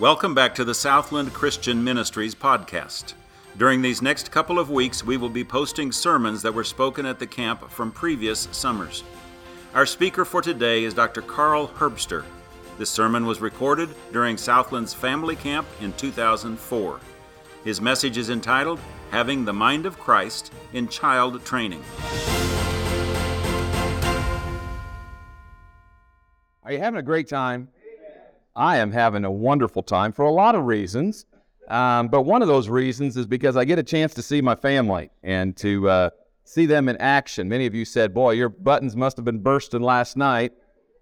Welcome back to the Southland Christian Ministries podcast. During these next couple of weeks, we will be posting sermons that were spoken at the camp from previous summers. Our speaker for today is Dr. Carl Herbster. This sermon was recorded during Southland's family camp in 2004. His message is entitled Having the Mind of Christ in Child Training. Are you having a great time? I am having a wonderful time for a lot of reasons. Um, but one of those reasons is because I get a chance to see my family and to uh, see them in action. Many of you said, Boy, your buttons must have been bursting last night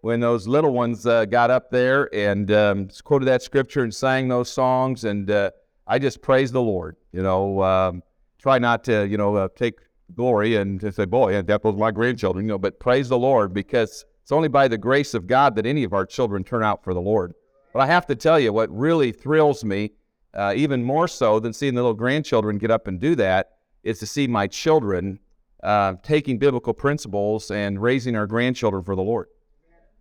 when those little ones uh, got up there and um, quoted that scripture and sang those songs. And uh, I just praise the Lord. You know, um, try not to, you know, uh, take glory and to say, Boy, that was my grandchildren, you know, but praise the Lord because it's only by the grace of God that any of our children turn out for the Lord. But I have to tell you, what really thrills me, uh, even more so than seeing the little grandchildren get up and do that, is to see my children uh, taking biblical principles and raising our grandchildren for the Lord.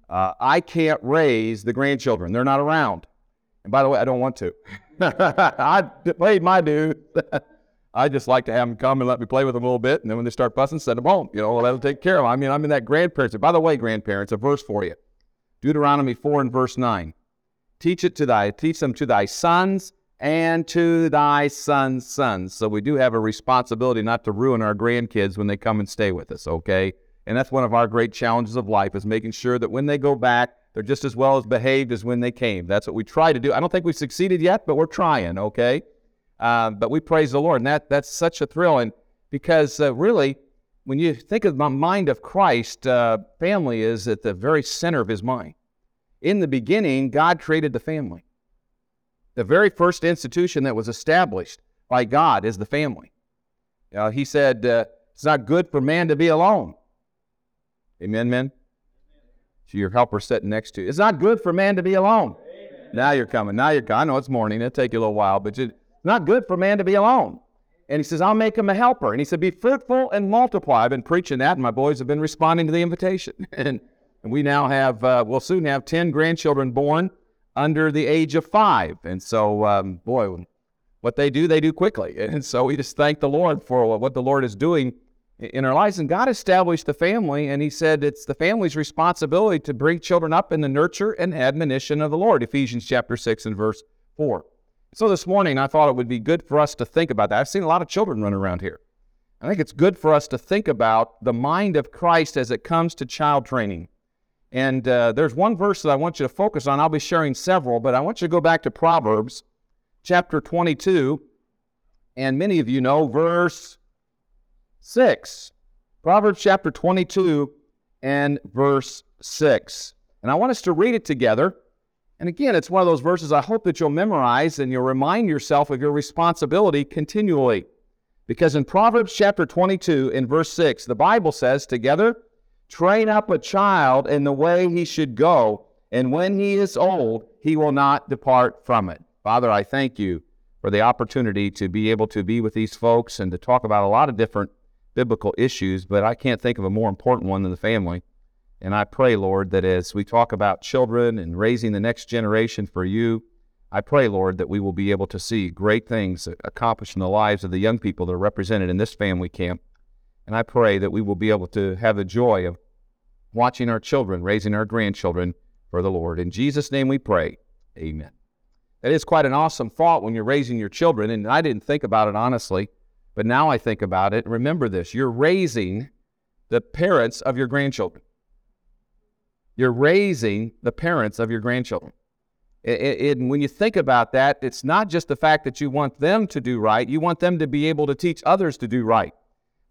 Uh, I can't raise the grandchildren, they're not around. And by the way, I don't want to. I played my dude. I just like to have them come and let me play with them a little bit, and then when they start fussing, send them home. You know, them take care of them. I mean, I'm in that grandparents. By the way, grandparents, a verse for you. Deuteronomy 4 and verse 9. Teach it to thy, teach them to thy sons and to thy sons' sons. So we do have a responsibility not to ruin our grandkids when they come and stay with us, okay? And that's one of our great challenges of life is making sure that when they go back, they're just as well as behaved as when they came. That's what we try to do. I don't think we've succeeded yet, but we're trying, okay? Uh, but we praise the Lord, and that, that's such a thrill. And because uh, really, when you think of the mind of Christ, uh, family is at the very center of his mind. In the beginning, God created the family. The very first institution that was established by God is the family. Uh, he said, uh, It's not good for man to be alone. Amen, men? So your helper sitting next to you. It's not good for man to be alone. Amen. Now you're coming. Now you're coming. I know it's morning. It'll take you a little while, but it's not good for man to be alone. And he says, I'll make him a helper. And he said, Be fruitful and multiply. I've been preaching that, and my boys have been responding to the invitation. and and we now have, uh, we'll soon have 10 grandchildren born under the age of five. And so, um, boy, what they do, they do quickly. And so we just thank the Lord for what the Lord is doing in our lives. And God established the family, and He said it's the family's responsibility to bring children up in the nurture and admonition of the Lord. Ephesians chapter 6 and verse 4. So this morning, I thought it would be good for us to think about that. I've seen a lot of children run around here. I think it's good for us to think about the mind of Christ as it comes to child training. And uh, there's one verse that I want you to focus on. I'll be sharing several, but I want you to go back to Proverbs chapter 22. And many of you know verse 6. Proverbs chapter 22 and verse 6. And I want us to read it together. And again, it's one of those verses I hope that you'll memorize and you'll remind yourself of your responsibility continually. Because in Proverbs chapter 22 and verse 6, the Bible says, together, Train up a child in the way he should go, and when he is old, he will not depart from it. Father, I thank you for the opportunity to be able to be with these folks and to talk about a lot of different biblical issues, but I can't think of a more important one than the family. And I pray, Lord, that as we talk about children and raising the next generation for you, I pray, Lord, that we will be able to see great things accomplished in the lives of the young people that are represented in this family camp. And I pray that we will be able to have the joy of watching our children, raising our grandchildren for the Lord. In Jesus' name we pray. Amen. That is quite an awesome thought when you're raising your children. And I didn't think about it honestly, but now I think about it. Remember this you're raising the parents of your grandchildren. You're raising the parents of your grandchildren. And when you think about that, it's not just the fact that you want them to do right, you want them to be able to teach others to do right.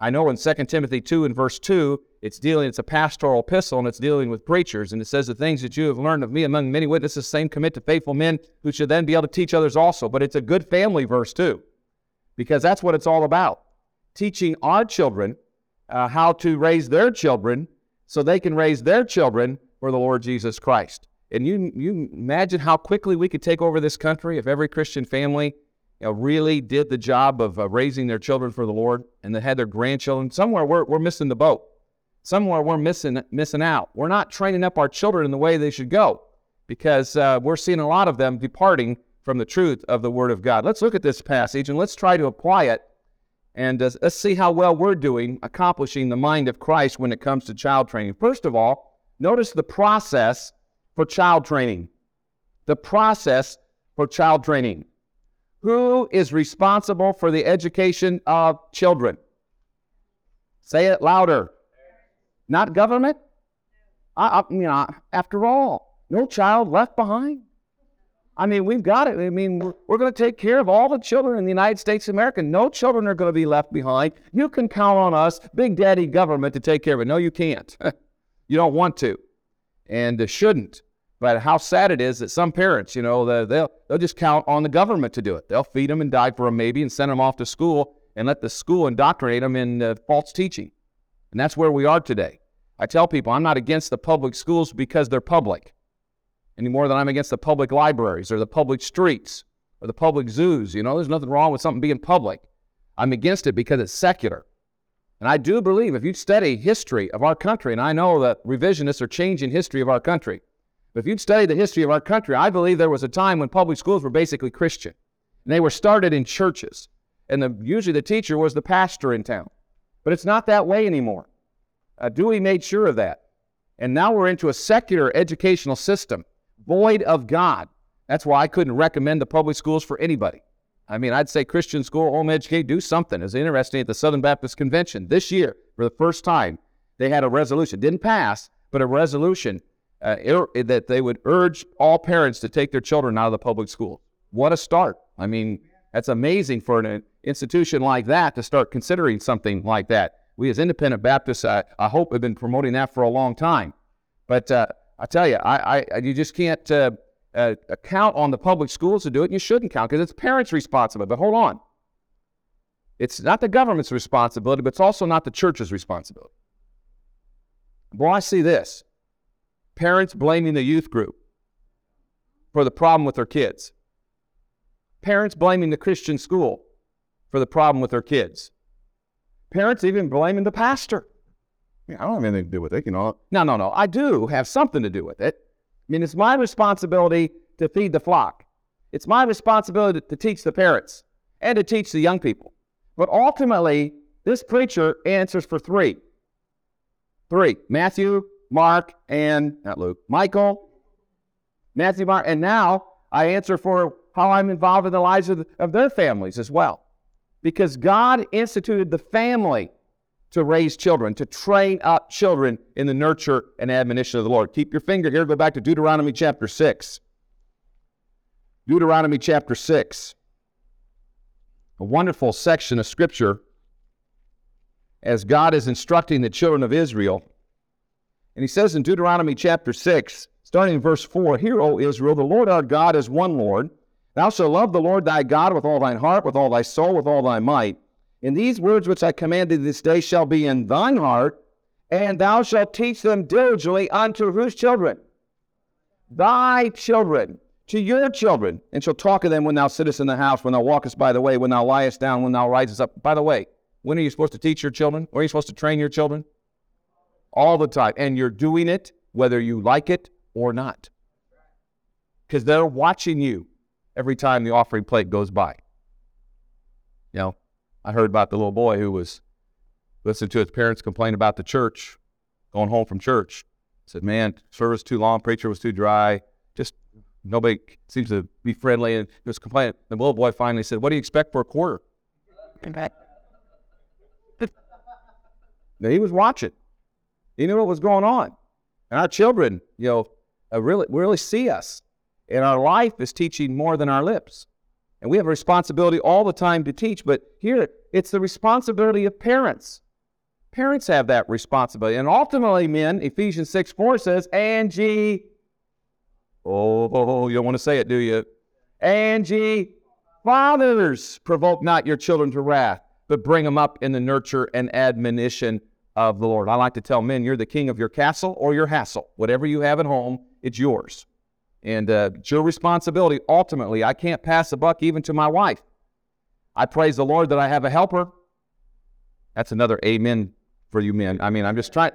I know in 2 Timothy 2 and verse 2, it's dealing, it's a pastoral epistle and it's dealing with preachers. And it says, The things that you have learned of me among many witnesses, same commit to faithful men who should then be able to teach others also. But it's a good family verse too, because that's what it's all about. Teaching our children uh, how to raise their children so they can raise their children for the Lord Jesus Christ. And you, you imagine how quickly we could take over this country if every Christian family you know, really did the job of uh, raising their children for the Lord and they had their grandchildren. Somewhere we're, we're missing the boat. Somewhere we're missing, missing out. We're not training up our children in the way they should go because uh, we're seeing a lot of them departing from the truth of the Word of God. Let's look at this passage and let's try to apply it and uh, let's see how well we're doing accomplishing the mind of Christ when it comes to child training. First of all, notice the process for child training. The process for child training. Who is responsible for the education of children? Say it louder. Not government? I, I, after all, no child left behind. I mean, we've got it. I mean, we're, we're going to take care of all the children in the United States of America. No children are going to be left behind. You can count on us, Big Daddy government, to take care of it. No, you can't. you don't want to, and uh, shouldn't. But how sad it is that some parents, you know, they'll, they'll just count on the government to do it. They'll feed them and diaper them maybe and send them off to school and let the school indoctrinate them in uh, false teaching. And that's where we are today. I tell people I'm not against the public schools because they're public any more than I'm against the public libraries or the public streets or the public zoos. You know, there's nothing wrong with something being public. I'm against it because it's secular. And I do believe if you study history of our country, and I know that revisionists are changing history of our country, but if you'd study the history of our country, I believe there was a time when public schools were basically Christian. And they were started in churches. And the, usually the teacher was the pastor in town. But it's not that way anymore. Uh, Dewey made sure of that. And now we're into a secular educational system void of God. That's why I couldn't recommend the public schools for anybody. I mean, I'd say Christian school, home educate, do something. It's interesting at the Southern Baptist Convention this year, for the first time, they had a resolution. Didn't pass, but a resolution uh, that they would urge all parents to take their children out of the public school. What a start. I mean, that's amazing for an institution like that to start considering something like that. We as independent Baptists, I, I hope, have been promoting that for a long time. But uh, I tell you, I, I you just can't uh, uh, count on the public schools to do it, you shouldn't count because it's parents' responsibility. But hold on. It's not the government's responsibility, but it's also not the church's responsibility. Boy, I see this. Parents blaming the youth group for the problem with their kids. Parents blaming the Christian school for the problem with their kids. Parents even blaming the pastor I don't have anything to do with it, you know. No, no, no. I do have something to do with it. I mean, it's my responsibility to feed the flock. It's my responsibility to teach the parents and to teach the young people. But ultimately, this preacher answers for three. Three. Matthew, Mark, and not Luke. Michael, Matthew, Mark, and now I answer for how I'm involved in the lives of, the, of their families as well. Because God instituted the family to raise children, to train up children in the nurture and admonition of the Lord. Keep your finger here, go back to Deuteronomy chapter 6. Deuteronomy chapter 6. A wonderful section of scripture as God is instructing the children of Israel. And he says in Deuteronomy chapter 6, starting in verse 4 Hear, O Israel, the Lord our God is one Lord. Thou shalt love the Lord thy God with all thine heart, with all thy soul, with all thy might. And these words which I command thee this day shall be in thine heart, and thou shalt teach them diligently unto whose children? Thy children, to your children, and shall talk of them when thou sittest in the house, when thou walkest by the way, when thou liest down, when thou risest up. By the way, when are you supposed to teach your children? When are you supposed to train your children? All the time. And you're doing it whether you like it or not. Because they're watching you every time the offering plate goes by. You know, I heard about the little boy who was listening to his parents complain about the church, going home from church. Said, "Man, service too long, preacher was too dry. Just nobody seems to be friendly." And he was complaining. The little boy finally said, "What do you expect for a quarter?" now, he was watching. He knew what was going on, and our children, you know, uh, really really see us, and our life is teaching more than our lips. And we have a responsibility all the time to teach, but here it's the responsibility of parents. Parents have that responsibility. And ultimately, men, Ephesians 6 4 says, and ye, oh, oh, you don't want to say it, do you? And ye, fathers, provoke not your children to wrath, but bring them up in the nurture and admonition of the Lord. I like to tell men, you're the king of your castle or your hassle. Whatever you have at home, it's yours. And uh, it's your responsibility. Ultimately, I can't pass a buck even to my wife. I praise the Lord that I have a helper. That's another amen for you men. I mean, I'm just trying.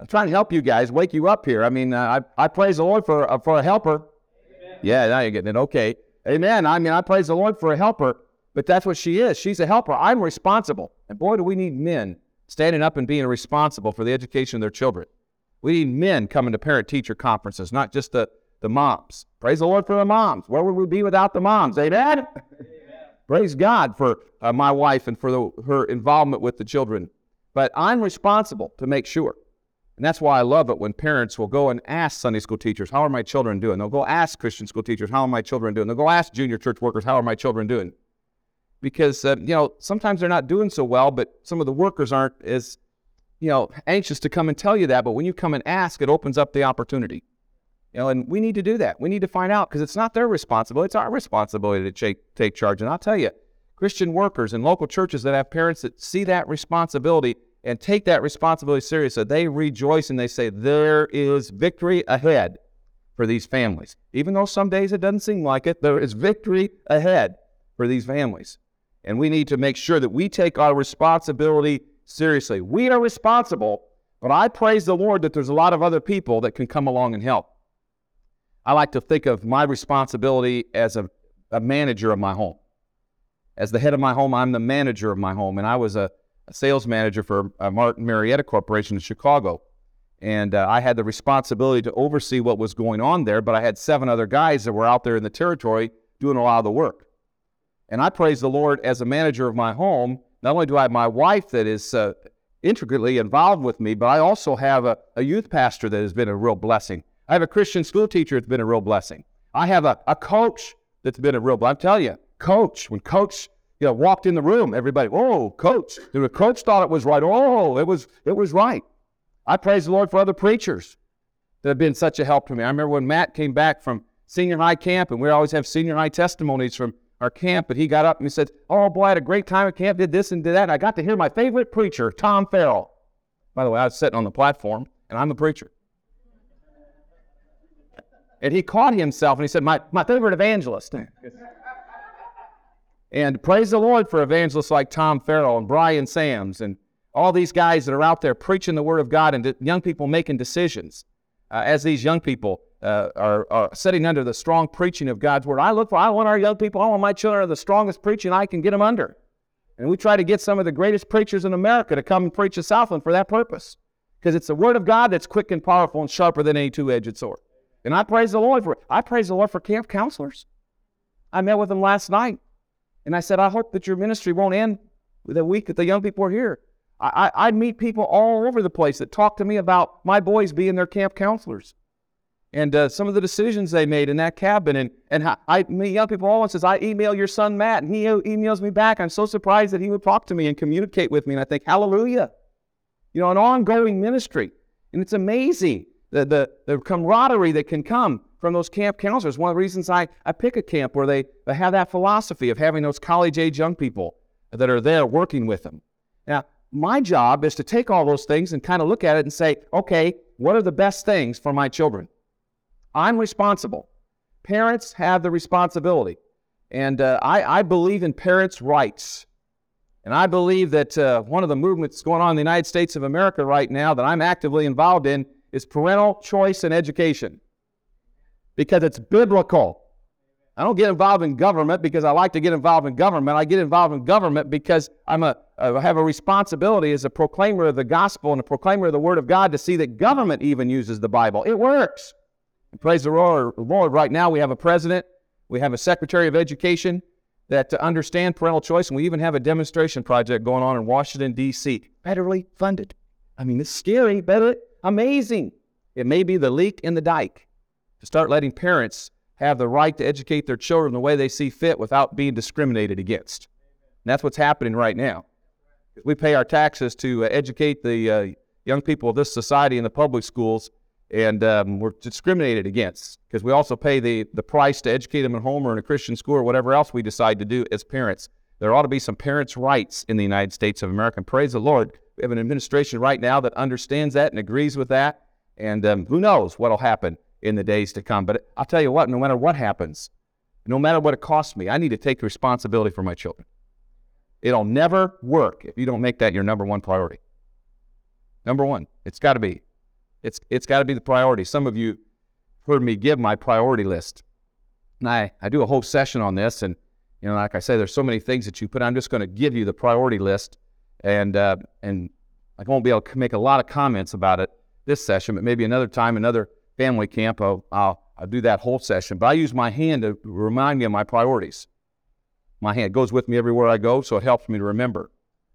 I'm trying to help you guys, wake you up here. I mean, uh, I, I praise the Lord for uh, for a helper. Amen. Yeah, now you're getting it. Okay. Amen. I mean, I praise the Lord for a helper, but that's what she is. She's a helper. I'm responsible. And boy, do we need men standing up and being responsible for the education of their children. We need men coming to parent teacher conferences, not just the, the moms. Praise the Lord for the moms. Where would we be without the moms? Amen? Amen. Praise God for uh, my wife and for the, her involvement with the children. But I'm responsible to make sure. And that's why I love it when parents will go and ask Sunday school teachers, How are my children doing? They'll go ask Christian school teachers, How are my children doing? They'll go ask junior church workers, How are my children doing? Because, uh, you know, sometimes they're not doing so well, but some of the workers aren't as, you know, anxious to come and tell you that. But when you come and ask, it opens up the opportunity. You know, and we need to do that. We need to find out because it's not their responsibility, it's our responsibility to take, take charge. And I'll tell you, Christian workers and local churches that have parents that see that responsibility and take that responsibility seriously, they rejoice and they say, There is victory ahead for these families. Even though some days it doesn't seem like it, there is victory ahead for these families. And we need to make sure that we take our responsibility seriously. We are responsible, but I praise the Lord that there's a lot of other people that can come along and help. I like to think of my responsibility as a, a manager of my home. As the head of my home, I'm the manager of my home. And I was a, a sales manager for uh, Martin Marietta Corporation in Chicago. And uh, I had the responsibility to oversee what was going on there, but I had seven other guys that were out there in the territory doing a lot of the work. And I praise the Lord as a manager of my home. Not only do I have my wife that is uh, intricately involved with me, but I also have a, a youth pastor that has been a real blessing. I have a Christian school teacher that's been a real blessing. I have a, a coach that's been a real blessing. I'm telling you, coach, when coach you know, walked in the room, everybody, oh, coach. The coach thought it was right. Oh, it was, it was right. I praise the Lord for other preachers that have been such a help to me. I remember when Matt came back from senior high camp, and we always have senior high testimonies from our camp, but he got up and he said, Oh boy, I had a great time at camp, did this and did that. And I got to hear my favorite preacher, Tom Farrell. By the way, I was sitting on the platform, and I'm the preacher. And he caught himself and he said, My, my favorite evangelist. and praise the Lord for evangelists like Tom Farrell and Brian Sams and all these guys that are out there preaching the Word of God and young people making decisions. Uh, as these young people uh, are, are sitting under the strong preaching of God's Word, I look for, I want our young people, I want my children the strongest preaching I can get them under. And we try to get some of the greatest preachers in America to come and preach at Southland for that purpose. Because it's the Word of God that's quick and powerful and sharper than any two edged sword. And I praise the Lord for it. I praise the Lord for camp counselors. I met with them last night, and I said, I hope that your ministry won't end the week that the young people are here. I, I, I meet people all over the place that talk to me about my boys being their camp counselors and uh, some of the decisions they made in that cabin. And, and I meet young people all once says, I email your son Matt, and he emails me back. I'm so surprised that he would talk to me and communicate with me. And I think, hallelujah. You know, an ongoing ministry. And it's amazing the, the, the camaraderie that can come from those camp counselors. One of the reasons I, I pick a camp where they, they have that philosophy of having those college age young people that are there working with them. Now, my job is to take all those things and kind of look at it and say, okay, what are the best things for my children? I'm responsible. Parents have the responsibility. And uh, I, I, believe in parents' rights. And I believe that uh, one of the movements going on in the United States of America right now that I'm actively involved in is parental choice in education because it's biblical. I don't get involved in government because I like to get involved in government. I get involved in government because I'm a, I have a responsibility as a proclaimer of the gospel and a proclaimer of the word of God to see that government even uses the Bible. It works. Praise the Lord. Right now we have a president, we have a secretary of education that understand parental choice, and we even have a demonstration project going on in Washington, D.C. Federally funded. I mean, it's scary, but Amazing. It may be the leak in the dike to start letting parents have the right to educate their children the way they see fit without being discriminated against. And that's what's happening right now. We pay our taxes to uh, educate the uh, young people of this society in the public schools, and um, we're discriminated against because we also pay the, the price to educate them at home or in a Christian school or whatever else we decide to do as parents. There ought to be some parents' rights in the United States of America. And praise the Lord, we have an administration right now that understands that and agrees with that. And um, who knows what will happen in the days to come. But I'll tell you what, no matter what happens, no matter what it costs me, I need to take responsibility for my children. It'll never work if you don't make that your number one priority. Number one, it's got to be. It's, it's got to be the priority. Some of you heard me give my priority list. And I, I do a whole session on this. And, you know, like I say, there's so many things that you put. I'm just going to give you the priority list. And, uh, and I won't be able to make a lot of comments about it this session, but maybe another time, another family camp, I'll, I'll, I'll do that whole session. But I use my hand to remind me of my priorities. My hand goes with me everywhere I go, so it helps me to remember.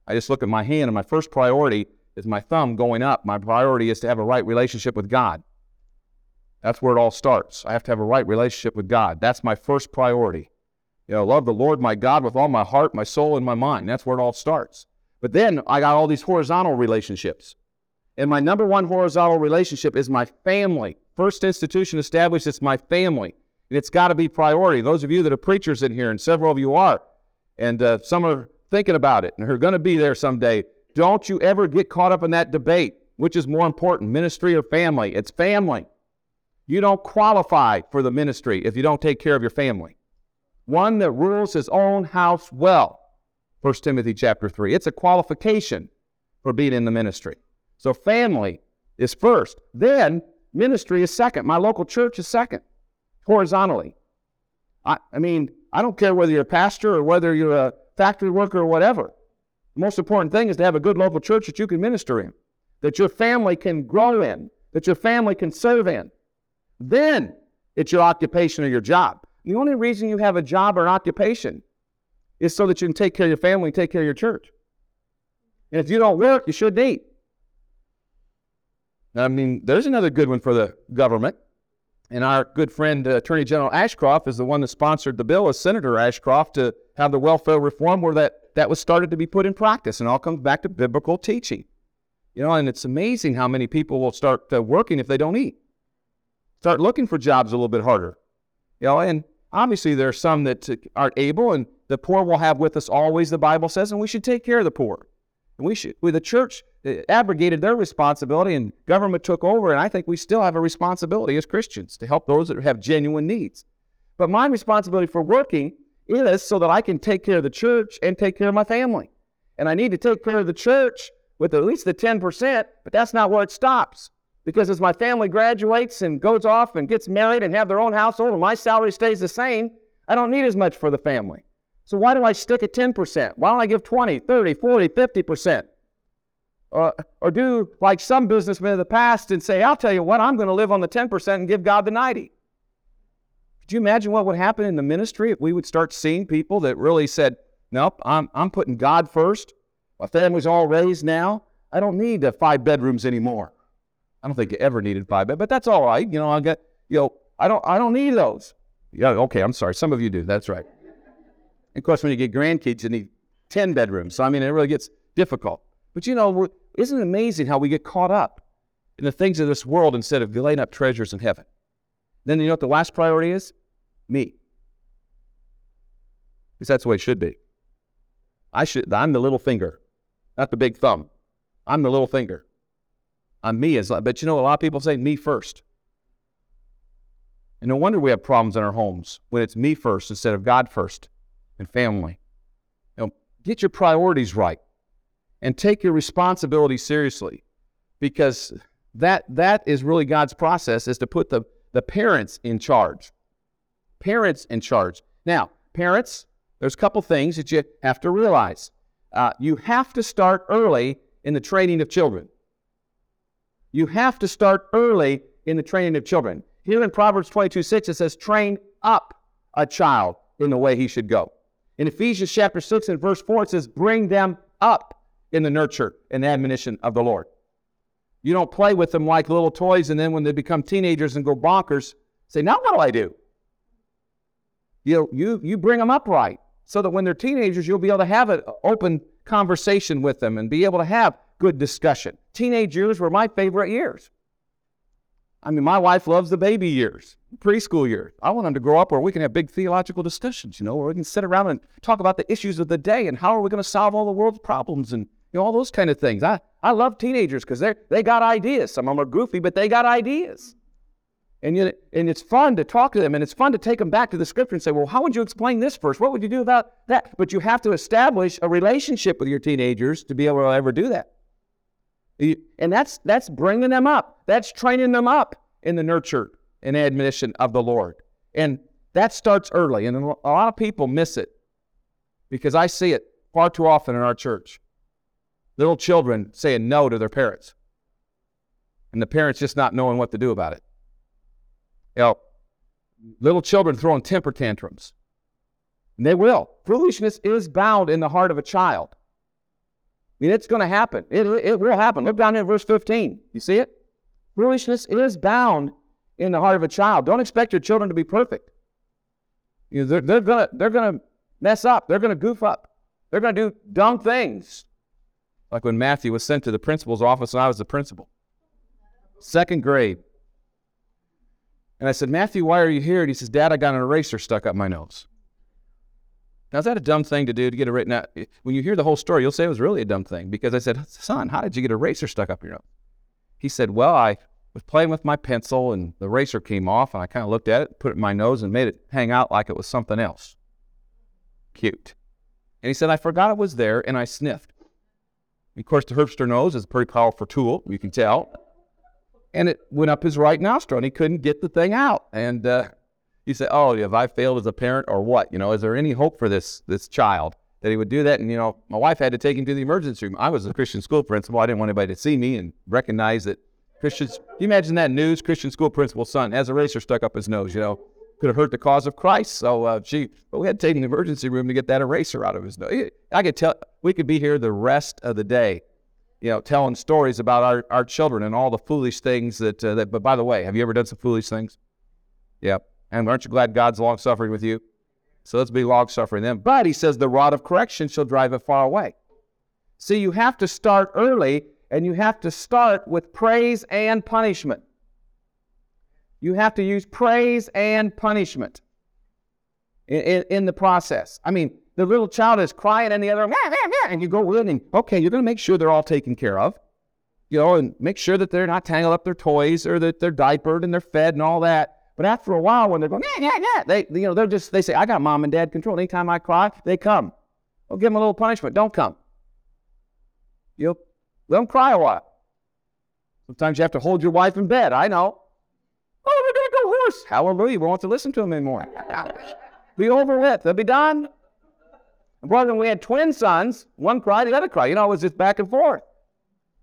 I just look at my hand, and my first priority is my thumb going up. My priority is to have a right relationship with God. That's where it all starts. I have to have a right relationship with God. That's my first priority. You know, love the Lord my God with all my heart, my soul, and my mind. That's where it all starts. But then I got all these horizontal relationships. And my number one horizontal relationship is my family. First institution established, it's my family. And it's got to be priority. Those of you that are preachers in here, and several of you are, and uh, some are thinking about it and are going to be there someday, don't you ever get caught up in that debate. Which is more important, ministry or family? It's family. You don't qualify for the ministry if you don't take care of your family. One that rules his own house well. 1 Timothy chapter 3. It's a qualification for being in the ministry. So family is first. Then ministry is second. My local church is second, horizontally. I, I mean, I don't care whether you're a pastor or whether you're a factory worker or whatever. The most important thing is to have a good local church that you can minister in, that your family can grow in, that your family can serve in. Then it's your occupation or your job. The only reason you have a job or an occupation is so that you can take care of your family and take care of your church. And if you don't work, you shouldn't eat. I mean, there's another good one for the government. And our good friend, uh, Attorney General Ashcroft, is the one that sponsored the bill as Senator Ashcroft to have the welfare reform where that, that was started to be put in practice. And all comes back to biblical teaching. You know, and it's amazing how many people will start uh, working if they don't eat. Start looking for jobs a little bit harder. You know, and obviously there are some that uh, aren't able, and the poor will have with us always, the Bible says, and we should take care of the poor. And we should, we, the church uh, abrogated their responsibility and government took over, and I think we still have a responsibility as Christians to help those that have genuine needs. But my responsibility for working is so that I can take care of the church and take care of my family. And I need to take care of the church with at least the 10%, but that's not where it stops. Because as my family graduates and goes off and gets married and have their own household and my salary stays the same, I don't need as much for the family. So why do I stick at 10%? Why don't I give 20, 30, 40, 50%? Or, or do like some businessmen of the past and say, I'll tell you what, I'm going to live on the 10% and give God the 90. Could you imagine what would happen in the ministry if we would start seeing people that really said, Nope, I'm, I'm putting God first. My family's all raised now. I don't need uh, five bedrooms anymore. I don't think you ever needed five bed, but that's all right. You know, I get, you know, I don't, I don't need those. Yeah, okay, I'm sorry. Some of you do. That's right. Of course, when you get grandkids, you need 10 bedrooms. So, I mean, it really gets difficult. But, you know, isn't it amazing how we get caught up in the things of this world instead of laying up treasures in heaven? Then, you know what the last priority is? Me. Because that's the way it should be. I should, I'm the little finger, not the big thumb. I'm the little finger. I'm me. As, but you know, a lot of people say me first. And no wonder we have problems in our homes when it's me first instead of God first and family. You know, get your priorities right and take your responsibility seriously because that that is really God's process is to put the, the parents in charge. Parents in charge. Now, parents, there's a couple things that you have to realize. Uh, you have to start early in the training of children. You have to start early in the training of children. Here in Proverbs 22 6, it says, train up a child in the way he should go. In Ephesians chapter 6 and verse 4, it says, Bring them up in the nurture and admonition of the Lord. You don't play with them like little toys, and then when they become teenagers and go bonkers, say, Now what do I do? You, you, you bring them up right so that when they're teenagers, you'll be able to have an open conversation with them and be able to have good discussion. Teenage years were my favorite years. I mean, my wife loves the baby years, preschool years. I want them to grow up where we can have big theological discussions, you know, where we can sit around and talk about the issues of the day and how are we going to solve all the world's problems and you know all those kind of things. I, I love teenagers because they they got ideas. Some of them are goofy, but they got ideas. And, you, and it's fun to talk to them and it's fun to take them back to the scripture and say, well, how would you explain this first? What would you do about that? But you have to establish a relationship with your teenagers to be able to ever do that. And that's, that's bringing them up. That's training them up in the nurture and admonition of the Lord. And That starts early, and a lot of people miss it because I see it far too often in our church. Little children saying no to their parents, and the parents just not knowing what to do about it. You know, little children throwing temper tantrums. And they will. Foolishness is bound in the heart of a child. I mean, it's going to happen. It, it will happen. Look down here verse 15. You see it? Foolishness is bound in the heart of a child. Don't expect your children to be perfect. You know, they're, they're going they're gonna mess up. They're going to goof up. They're going to do dumb things. Like when Matthew was sent to the principal's office and I was the principal. Second grade. And I said, Matthew, why are you here? And he says, Dad, I got an eraser stuck up my nose. Now, is that a dumb thing to do to get a written out? When you hear the whole story, you'll say it was really a dumb thing because I said, Son, how did you get a eraser stuck up your nose? He said, Well, I was playing with my pencil and the eraser came off and I kind of looked at it, put it in my nose and made it hang out like it was something else. Cute. And he said, I forgot it was there and I sniffed. Of course, the Herbster nose is a pretty powerful tool, you can tell and it went up his right nostril, and he couldn't get the thing out. And uh, he said, "Oh, have I failed as a parent, or what? You know, is there any hope for this this child that he would do that?" And you know, my wife had to take him to the emergency room. I was a Christian school principal. I didn't want anybody to see me and recognize that Christians. Can you imagine that news? Christian school principal's son has a razor stuck up his nose. You know, could have hurt the cause of Christ. So uh, but we had to take him to the emergency room to get that eraser out of his nose. I could tell we could be here the rest of the day you know, telling stories about our, our children and all the foolish things that, uh, that. But by the way, have you ever done some foolish things? Yep. And aren't you glad God's long suffering with you? So let's be long suffering then. But he says the rod of correction shall drive it far away. See, you have to start early and you have to start with praise and punishment. You have to use praise and punishment in, in, in the process. I mean, the little child is crying and the other, and you go in and, okay, you're going to make sure they're all taken care of, you know, and make sure that they're not tangled up their toys or that they're diapered and they're fed and all that. But after a while, when they're going, yeah, yeah, yeah, they, you know, they're just, they say, I got mom and dad control. Anytime I cry, they come. Well, give them a little punishment. Don't come. You know, let them cry a while. Sometimes you have to hold your wife in bed. I know. Oh, we're going to go horse. Hallelujah. We won't have to listen to them anymore. be over with. They'll be done. Brother, we had twin sons. One cried, the other cried. You know, it was just back and forth.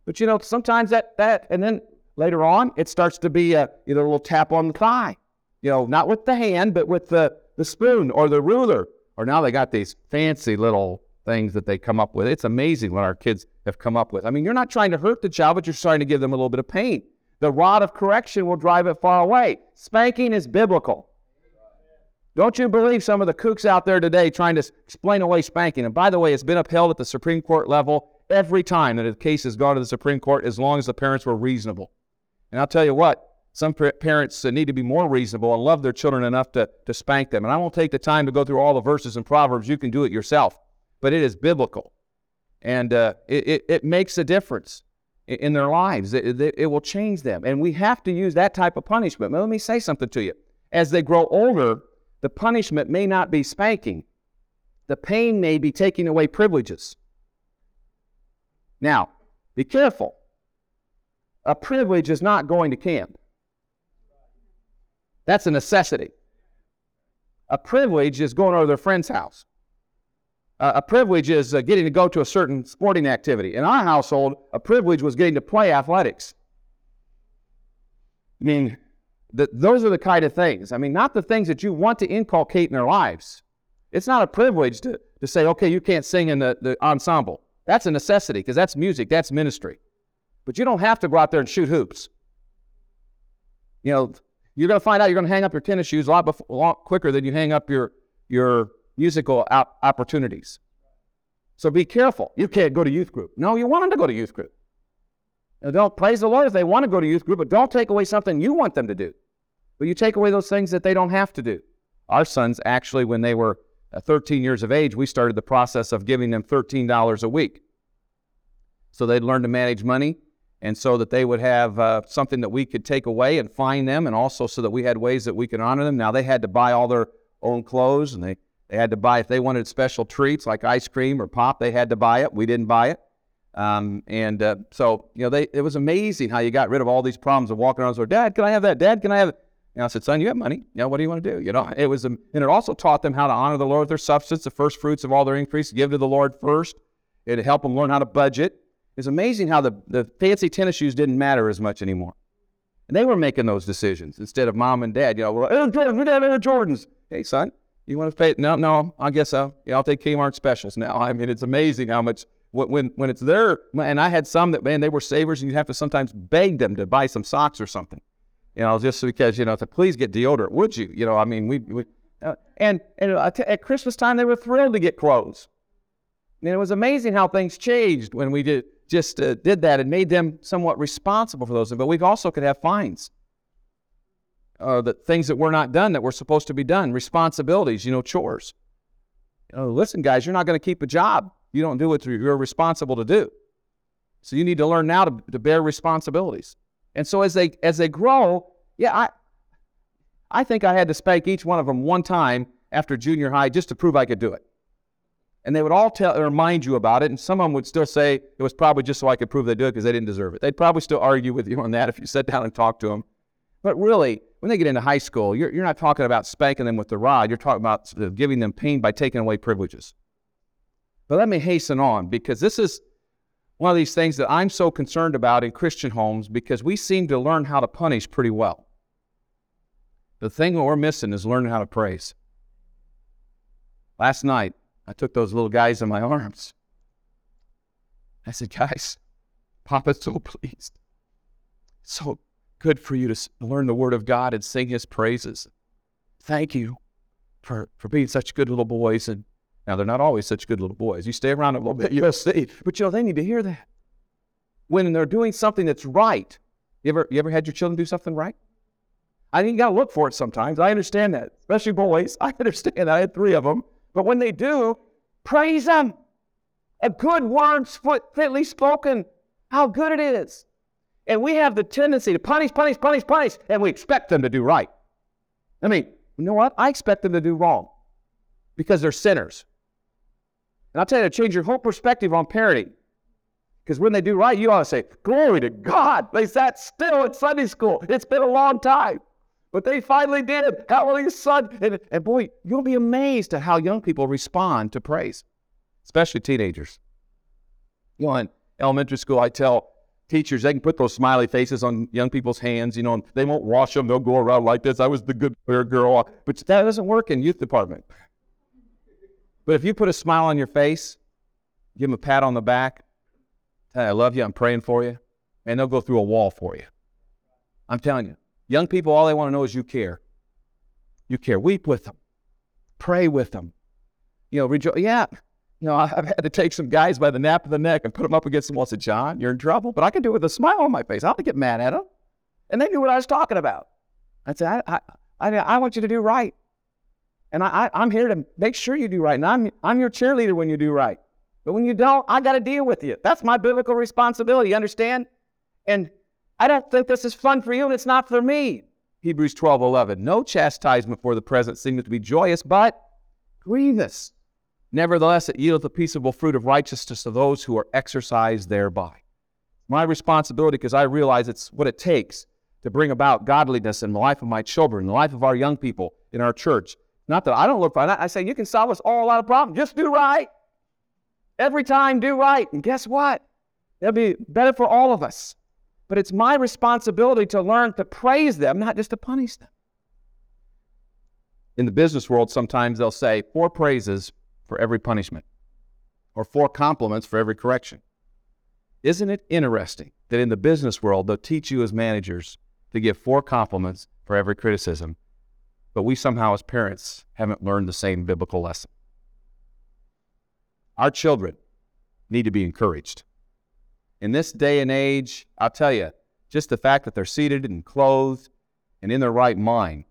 But you know, sometimes that that, and then later on, it starts to be a, either a little tap on the thigh. You know, not with the hand, but with the the spoon or the ruler. Or now they got these fancy little things that they come up with. It's amazing what our kids have come up with. I mean, you're not trying to hurt the child, but you're trying to give them a little bit of pain. The rod of correction will drive it far away. Spanking is biblical. Don't you believe some of the kooks out there today trying to explain away spanking? And by the way, it's been upheld at the Supreme Court level every time that a case has gone to the Supreme Court as long as the parents were reasonable. And I'll tell you what, some parents need to be more reasonable and love their children enough to, to spank them. And I won't take the time to go through all the verses and Proverbs. You can do it yourself. But it is biblical. And uh, it, it, it, makes a difference in, their lives. It, it, it will change them. And we have to use that type of punishment. But let me say something to you. As they grow older, the punishment may not be spanking, the pain may be taking away privileges. Now, be careful. A privilege is not going to camp. That's a necessity. A privilege is going over to their friend's house. Uh, a privilege is uh, getting to go to a certain sporting activity. In our household, a privilege was getting to play athletics. I mean, the, those are the kind of things. I mean, not the things that you want to inculcate in their lives. It's not a privilege to, to say, okay, you can't sing in the, the ensemble. That's a necessity because that's music, that's ministry. But you don't have to go out there and shoot hoops. You know, you're going to find out you're going to hang up your tennis shoes a lot, before, a lot quicker than you hang up your, your musical op- opportunities. So be careful. You can't go to youth group. No, you want them to go to youth group. Now, don't praise the Lord if they want to go to youth group, but don't take away something you want them to do. But you take away those things that they don't have to do. Our sons, actually, when they were uh, 13 years of age, we started the process of giving them $13 a week. So they'd learn to manage money, and so that they would have uh, something that we could take away and fine them, and also so that we had ways that we could honor them. Now, they had to buy all their own clothes, and they, they had to buy, if they wanted special treats like ice cream or pop, they had to buy it. We didn't buy it. Um, and uh, so, you know, they, it was amazing how you got rid of all these problems of walking around and saying, Dad, can I have that? Dad, can I have it? Know, I said, son, you have money. You know, what do you want to do? You know, it was, a, and it also taught them how to honor the Lord with their substance, the first fruits of all their increase, give to the Lord first. It helped them learn how to budget. It's amazing how the, the fancy tennis shoes didn't matter as much anymore. And they were making those decisions instead of mom and dad. You know, Air Jordans, Air Jordans. Hey, son, you want to pay? No, no, I guess so. Yeah, I'll take Kmart specials now. I mean, it's amazing how much when when it's there. And I had some that man, they were savers, and you'd have to sometimes beg them to buy some socks or something. You know, just because you know, to please get deodorant, would you? You know, I mean, we, we uh, and and at Christmas time they were thrilled to get clothes. And it was amazing how things changed when we did just uh, did that and made them somewhat responsible for those. But we also could have fines. Uh, the things that were not done that were supposed to be done, responsibilities, you know, chores. You know, listen, guys, you're not going to keep a job. You don't do what you're responsible to do. So you need to learn now to, to bear responsibilities. And so as they as they grow, yeah, I I think I had to spank each one of them one time after junior high just to prove I could do it and they would all tell remind you about it, and some of them would still say it was probably just so I could prove they do it because they didn't deserve it. They'd probably still argue with you on that if you sat down and talked to them. But really, when they get into high school, you're, you're not talking about spanking them with the rod. You're talking about giving them pain by taking away privileges. But let me hasten on because this is one of these things that I'm so concerned about in Christian homes because we seem to learn how to punish pretty well. The thing that we're missing is learning how to praise. Last night, I took those little guys in my arms. I said, Guys, Papa's so pleased. So good for you to learn the Word of God and sing His praises. Thank you for, for being such good little boys. And now they're not always such good little boys. You stay around a little bit, you'll see. But you know, they need to hear that. When they're doing something that's right, you ever, you ever had your children do something right? I think you got to look for it sometimes. I understand that, especially boys. I understand that. I had three of them. But when they do, praise them. A good word fitly spoken, how good it is. And we have the tendency to punish, punish, punish, punish, and we expect them to do right. I mean, you know what? I expect them to do wrong because they're sinners. And I'll tell you to change your whole perspective on parenting. Because when they do right, you ought to say, Glory to God. They sat still at Sunday school. It's been a long time. But they finally did. It. Hallelujah, son. And, and boy, you'll be amazed at how young people respond to praise, especially teenagers. You know, in elementary school, I tell teachers they can put those smiley faces on young people's hands. You know, and they won't wash them. They'll go around like this. I was the good girl. But that doesn't work in youth department. But if you put a smile on your face, give them a pat on the back, I love you, I'm praying for you, and they'll go through a wall for you. I'm telling you. Young people, all they want to know is you care. You care. Weep with them. Pray with them. You know, rejoice. Yeah. You know, I've had to take some guys by the nape of the neck and put them up against the wall and say, John, you're in trouble. But I can do it with a smile on my face. I don't get mad at them. And they knew what I was talking about. I said, I, I, I, I want you to do right. And I, I, am here to make sure you do right. And I'm, I'm your cheerleader when you do right. But when you don't, I got to deal with you. That's my biblical responsibility. You understand? And I don't think this is fun for you, and it's not for me. Hebrews 12 11. No chastisement for the present seemeth to be joyous, but grievous. Nevertheless, it yieldeth the peaceable fruit of righteousness to those who are exercised thereby. My responsibility, because I realize it's what it takes to bring about godliness in the life of my children, the life of our young people in our church. Not that I don't look for. I say, you can solve us all a lot of problems. Just do right. Every time, do right. And guess what? It'll be better for all of us. But it's my responsibility to learn to praise them, not just to punish them. In the business world, sometimes they'll say four praises for every punishment or four compliments for every correction. Isn't it interesting that in the business world, they'll teach you as managers to give four compliments for every criticism, but we somehow, as parents, haven't learned the same biblical lesson? Our children need to be encouraged in this day and age, I'll tell you, just the fact that they're seated and clothed and in their right mind,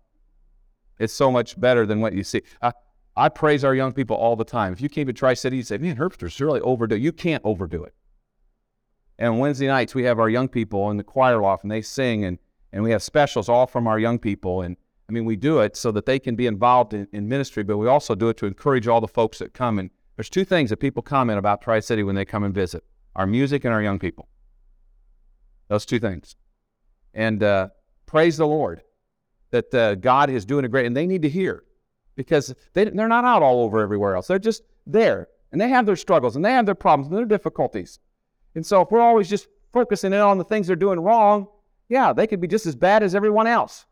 it's so much better than what you see. I, I praise our young people all the time. If you came to Tri City, you'd say, man, Herbster's really overdo. You can't overdo it. And Wednesday nights, we have our young people in the choir loft and they sing, and, and we have specials all from our young people. And I mean, we do it so that they can be involved in, in ministry, but we also do it to encourage all the folks that come. And there's two things that people comment about Tri City when they come and visit our music and our young people. Those two things. And uh, praise the Lord that uh, God is doing a great, and they need to hear because they, they're not out all over everywhere else. They're just there, and they have their struggles, and they have their problems, and their difficulties. And so if we're always just focusing in on the things they're doing wrong, yeah, they could be just as bad as everyone else.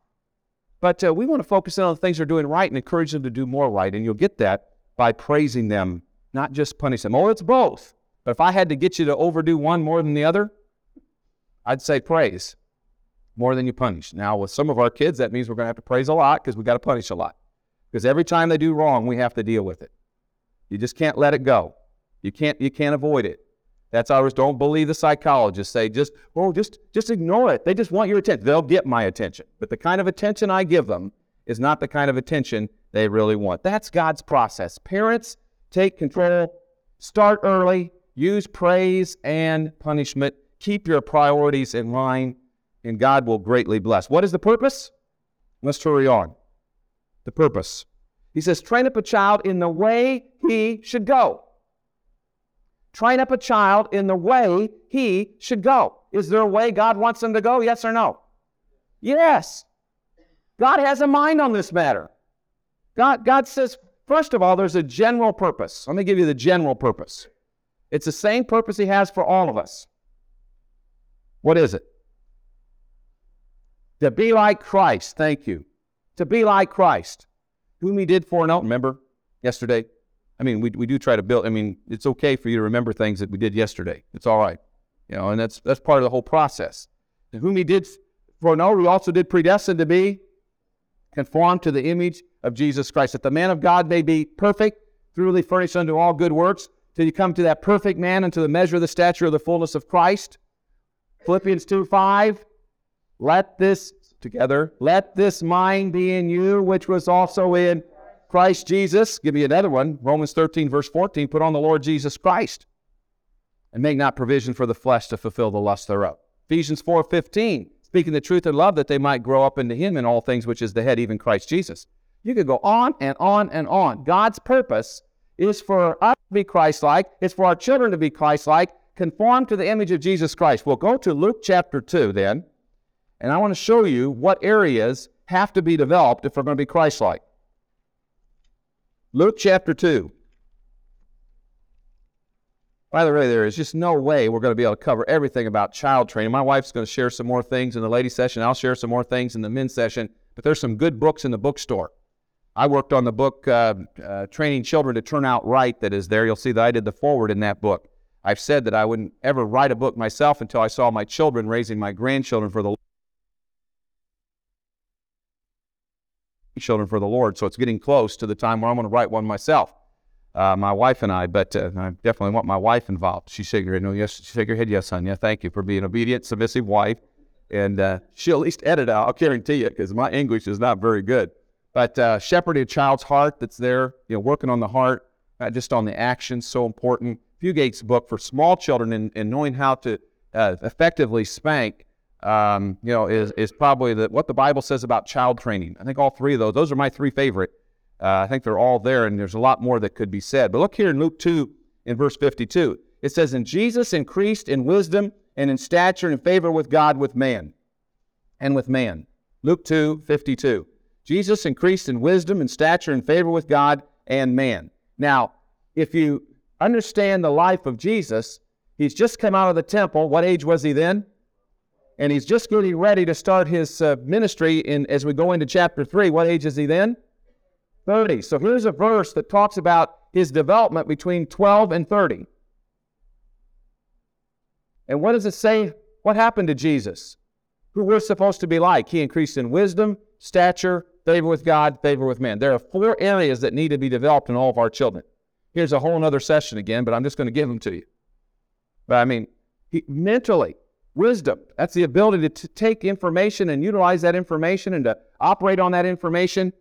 But uh, we want to focus in on the things they're doing right and encourage them to do more right. And you'll get that by praising them, not just punish them. Oh, it's both. But if I had to get you to overdo one more than the other, I'd say praise more than you punish. Now, with some of our kids, that means we're going to have to praise a lot because we got to punish a lot. Because every time they do wrong, we have to deal with it. You just can't let it go. You can't you can't avoid it. That's ours. Don't believe the psychologists. Say just, oh, just, just ignore it. They just want your attention. They'll get my attention. But the kind of attention I give them is not the kind of attention they really want. That's God's process. Parents, take control. Start early. Use praise and punishment. Keep your priorities in line, and God will greatly bless. What is the purpose? Let's hurry on. The purpose. He says, train up a child in the way he should go train up a child in the way he should go. Is there a way God wants them to go? Yes or no? Yes. God has a mind on this matter. God, God says, first of all, there's a general purpose. Let me give you the general purpose. It's the same purpose He has for all of us. What is it? To be like Christ. Thank you. To be like Christ, whom He did foreknow. Remember yesterday? I mean, we, we do try to build. I mean, it's okay for you to remember things that we did yesterday. It's all right, you know, and that's that's part of the whole process. And whom he did foreknow, who also did predestine to be conformed to the image of Jesus Christ, that the man of God may be perfect, truly furnished unto all good works, till you come to that perfect man unto the measure of the stature of the fullness of Christ. Philippians 2 5. Let this together, let this mind be in you, which was also in Christ Jesus. Give me another one. Romans 13, verse 14. Put on the Lord Jesus Christ and make not provision for the flesh to fulfill the lust thereof. Ephesians 4, 15. Speaking the truth in love that they might grow up into Him in all things, which is the head, even Christ Jesus. You could go on and on and on. God's purpose is for us to be Christ like, it's for our children to be Christ like, conform to the image of Jesus Christ. We'll go to Luke chapter 2 then, and I want to show you what areas have to be developed if we're going to be Christ like. Luke chapter 2. By the way, there is just no way we're going to be able to cover everything about child training. My wife's going to share some more things in the ladies' session. I'll share some more things in the men's session. But there's some good books in the bookstore. I worked on the book uh, uh, Training Children to Turn Out Right that is there. You'll see that I did the foreword in that book. I've said that I wouldn't ever write a book myself until I saw my children raising my grandchildren for the children for the Lord. So it's getting close to the time where I'm going to write one myself, uh, my wife and I. But uh, I definitely want my wife involved. She shook her head. No, yes, she shook her head. Yes, son. Yeah, thank you for being obedient, submissive wife. And uh, she'll at least edit out. I'll guarantee you, because my English is not very good. But uh, shepherding a child's heart that's there, you know, working on the heart, not just on the actions, so important. Fugate's book for small children and, and knowing how to uh, effectively spank um, you know, is, is probably the, what the Bible says about child training. I think all three of those, those are my three favorite. Uh, I think they're all there, and there's a lot more that could be said. But look here in Luke 2, in verse 52. It says, And Jesus increased in wisdom and in stature and favor with God with man. And with man. Luke 2, 52. Jesus increased in wisdom and stature and favor with God and man. Now, if you understand the life of Jesus, he's just come out of the temple. What age was he then? And he's just getting ready to start his uh, ministry in as we go into chapter 3 what age is he then? 30 so here's a verse that talks about his development between 12 and 30 and what does it say? What happened to jesus? Who we're supposed to be like? He increased in wisdom stature favor with god favor with men there are four areas that need to be developed in all of our children. Here's a whole other session again but i'm just going to give them to you. But i mean he, mentally Wisdom, that's the ability to take information and utilize that information and to operate on that information.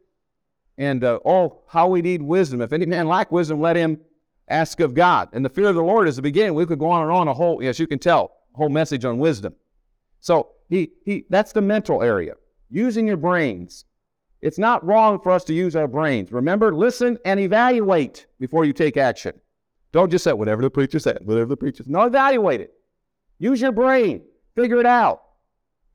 And uh, oh, how we need wisdom. If any man lack wisdom, let him ask of God. And the fear of the Lord is the beginning. We could go on and on a whole, as you can tell, whole message on wisdom. So he, he, that's the mental area. Using your brains. It's not wrong for us to use our brains. Remember, listen and evaluate before you take action. Don't just say whatever the preacher said, whatever the preacher said. No, evaluate it. Use your brain. Figure it out.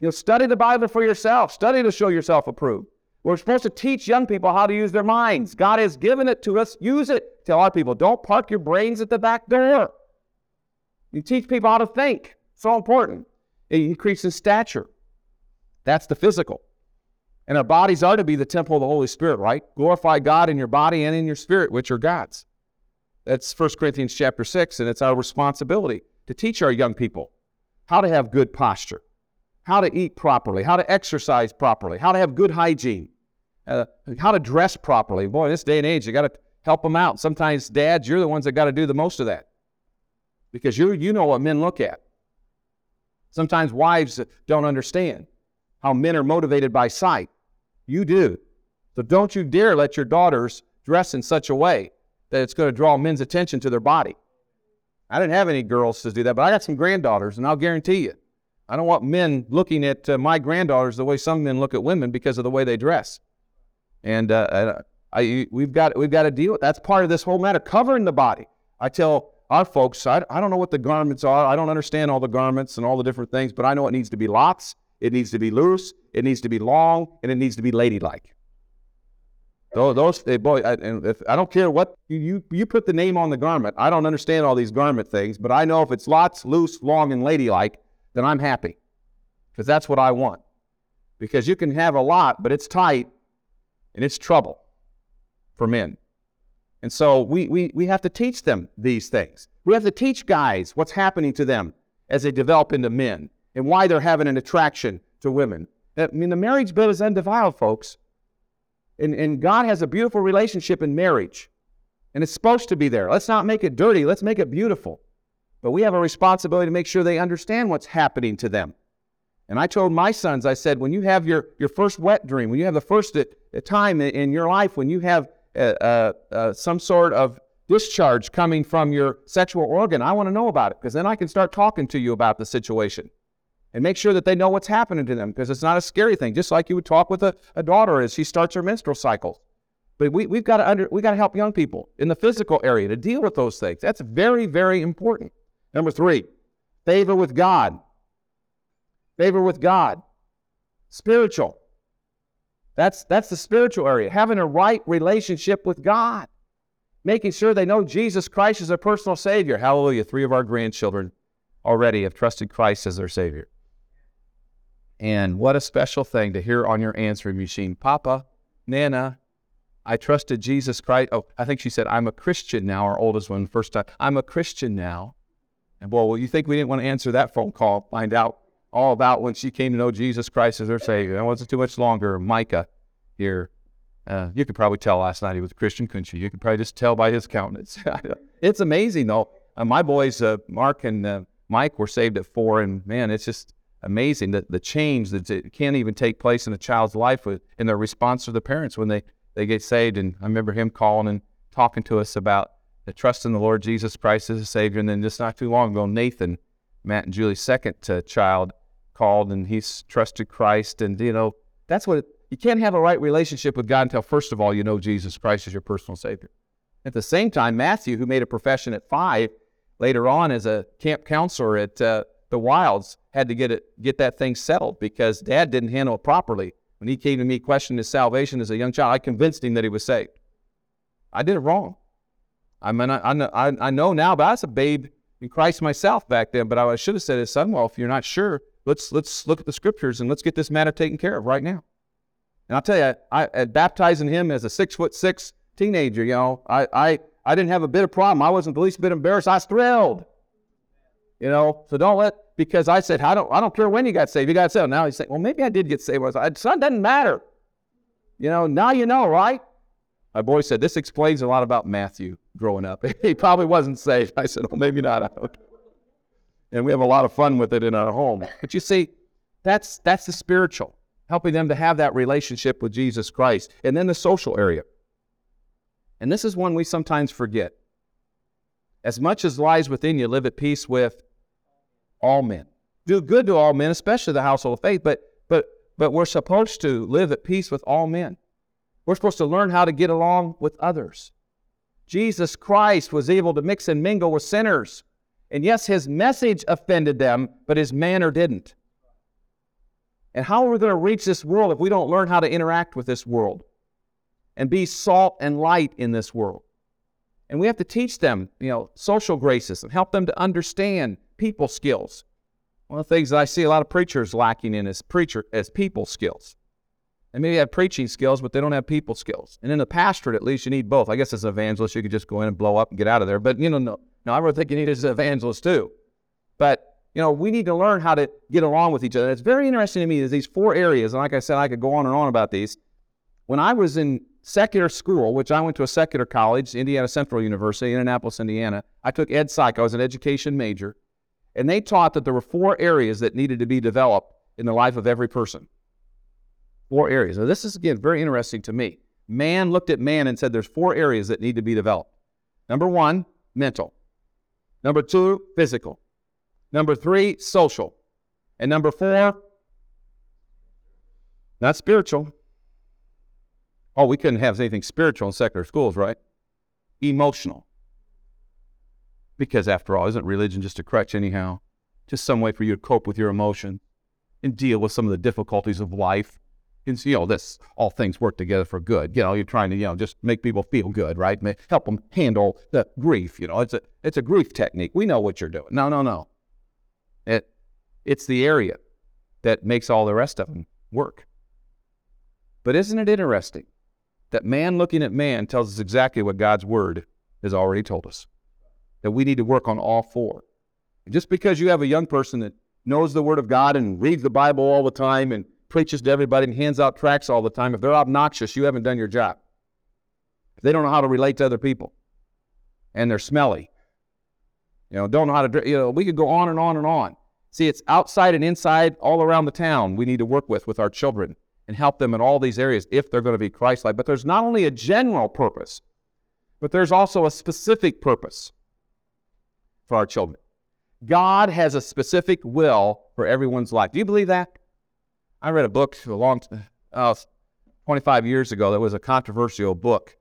You know, study the Bible for yourself. Study to show yourself approved. We're supposed to teach young people how to use their minds. God has given it to us. Use it. Tell our people, don't park your brains at the back door. You teach people how to think. So important. It increases stature. That's the physical. And our bodies are to be the temple of the Holy Spirit, right? Glorify God in your body and in your spirit, which are God's. That's 1 Corinthians chapter 6, and it's our responsibility to teach our young people how to have good posture, how to eat properly, how to exercise properly, how to have good hygiene, uh, how to dress properly. Boy, in this day and age, you got to help them out. Sometimes, dads, you're the ones that got to do the most of that because you you know what men look at. Sometimes wives don't understand how men are motivated by sight. You do. So don't you dare let your daughters dress in such a way that it's going to draw men's attention to their body. I didn't have any girls to do that, but I got some granddaughters, and I'll guarantee you, I don't want men looking at uh, my granddaughters the way some men look at women because of the way they dress. And uh, I, we've got we've got to deal with that's part of this whole matter covering the body. I tell our folks, I, I don't know what the garments are. I don't understand all the garments and all the different things, but I know it needs to be lots, it needs to be loose, it needs to be long, and it needs to be ladylike. Those, those eh, boy, I, if, I don't care what you, you you put the name on the garment. I don't understand all these garment things, but I know if it's lots, loose, long, and ladylike, then I'm happy, because that's what I want. Because you can have a lot, but it's tight, and it's trouble for men. And so we, we, we have to teach them these things. We have to teach guys what's happening to them as they develop into men and why they're having an attraction to women. I mean, the marriage bed is undefiled, folks. And, and God has a beautiful relationship in marriage. And it's supposed to be there. Let's not make it dirty, let's make it beautiful. But we have a responsibility to make sure they understand what's happening to them. And I told my sons, I said, when you have your, your first wet dream, when you have the first time in your life, when you have uh, uh, uh, some sort of discharge coming from your sexual organ, I want to know about it because then I can start talking to you about the situation and make sure that they know what's happening to them because it's not a scary thing. Just like you would talk with a, a daughter as she starts her menstrual cycle. But we, we've got to under, we got to help young people in the physical area to deal with those things. That's very, very important. Number three, favor with God. Favor with God. Spiritual. That's, that's the spiritual area. Having a right relationship with God. Making sure they know Jesus Christ is their personal Savior. Hallelujah. Three of our grandchildren already have trusted Christ as their Savior. And what a special thing to hear on your answering machine Papa, Nana, I trusted Jesus Christ. Oh, I think she said, I'm a Christian now, our oldest one, first time. I'm a Christian now. And boy, well, you think we didn't want to answer that phone call, find out all about when she came to know Jesus Christ as her Savior. That wasn't too much longer. Micah here. Uh, you could probably tell last night he was a Christian, couldn't you? You could probably just tell by his countenance. it's amazing, though. Uh, my boys, uh, Mark and uh, Mike, were saved at four, and man, it's just amazing that the change that it can't even take place in a child's life with, in their response to the parents when they, they get saved. And I remember him calling and talking to us about the trust in the Lord Jesus Christ as a Savior. And then just not too long ago, Nathan, Matt and Julie's second uh, child, called and he's trusted Christ. And, you know, that's what it, you can't have a right relationship with God until, first of all, you know Jesus Christ as your personal Savior. At the same time, Matthew, who made a profession at five, later on as a camp counselor at uh, the Wilds, had to get it get that thing settled because Dad didn't handle it properly. When he came to me questioning his salvation as a young child, I convinced him that he was saved. I did it wrong. I mean, I, I, I know now, but I was a babe in Christ myself back then. But I should have said his son, well, if you're not sure, let's let's look at the scriptures and let's get this matter taken care of right now. And I'll tell you, I, I baptizing him as a six foot six teenager, you know, I, I I didn't have a bit of problem. I wasn't the least bit embarrassed. I was thrilled. You know, so don't let because I said I don't I don't care when you got saved. You got saved. Now he's saying, well, maybe I did get saved. I son, doesn't matter. You know, now you know, right? My boy said this explains a lot about Matthew growing up. he probably wasn't saved. I said, well, maybe not. and we have a lot of fun with it in our home. But you see, that's that's the spiritual, helping them to have that relationship with Jesus Christ. And then the social area. And this is one we sometimes forget. As much as lies within you, live at peace with all men. Do good to all men, especially the household of faith, but but but we're supposed to live at peace with all men. We're supposed to learn how to get along with others. Jesus Christ was able to mix and mingle with sinners. And yes, his message offended them, but his manner didn't. And how are we going to reach this world if we don't learn how to interact with this world and be salt and light in this world? And we have to teach them, you know, social graces and help them to understand people skills. One of the things that I see a lot of preachers lacking in is preacher as people skills. They maybe have preaching skills, but they don't have people skills. And in the pastorate, at least, you need both. I guess as an evangelist, you could just go in and blow up and get out of there. But you know, no, no, I really think you need as an evangelist too. But you know, we need to learn how to get along with each other. It's very interesting to me. There's these four areas, and like I said, I could go on and on about these. When I was in secular school, which I went to a secular college, Indiana Central University, Indianapolis, Indiana, I took ed psych. I was an education major, and they taught that there were four areas that needed to be developed in the life of every person. Four areas. Now, this is, again, very interesting to me. Man looked at man and said there's four areas that need to be developed. Number one, mental. Number two, physical. Number three, social. And number four, not spiritual. Oh, we couldn't have anything spiritual in secular schools, right? Emotional. Because after all, isn't religion just a crutch anyhow? Just some way for you to cope with your emotion and deal with some of the difficulties of life and you know, this all things work together for good. You know, you're trying to, you know, just make people feel good, right? Help them handle the grief. You know, it's a it's a grief technique. We know what you're doing. No, no, no. It it's the area that makes all the rest of them work. But isn't it interesting that man looking at man tells us exactly what God's word has already told us? That we need to work on all four. And just because you have a young person that knows the word of God and reads the Bible all the time and preaches to everybody and hands out tracts all the time, if they're obnoxious, you haven't done your job. If they don't know how to relate to other people and they're smelly, you know, don't know how to, you know, we could go on and on and on. See, it's outside and inside all around the town we need to work with with our children and help them in all these areas if they're going to be Christ like. But there's not only a general purpose, but there's also a specific purpose for our children. God has a specific will for everyone's life. Do you believe that? I read a book a long, uh, 25 years ago that was a controversial book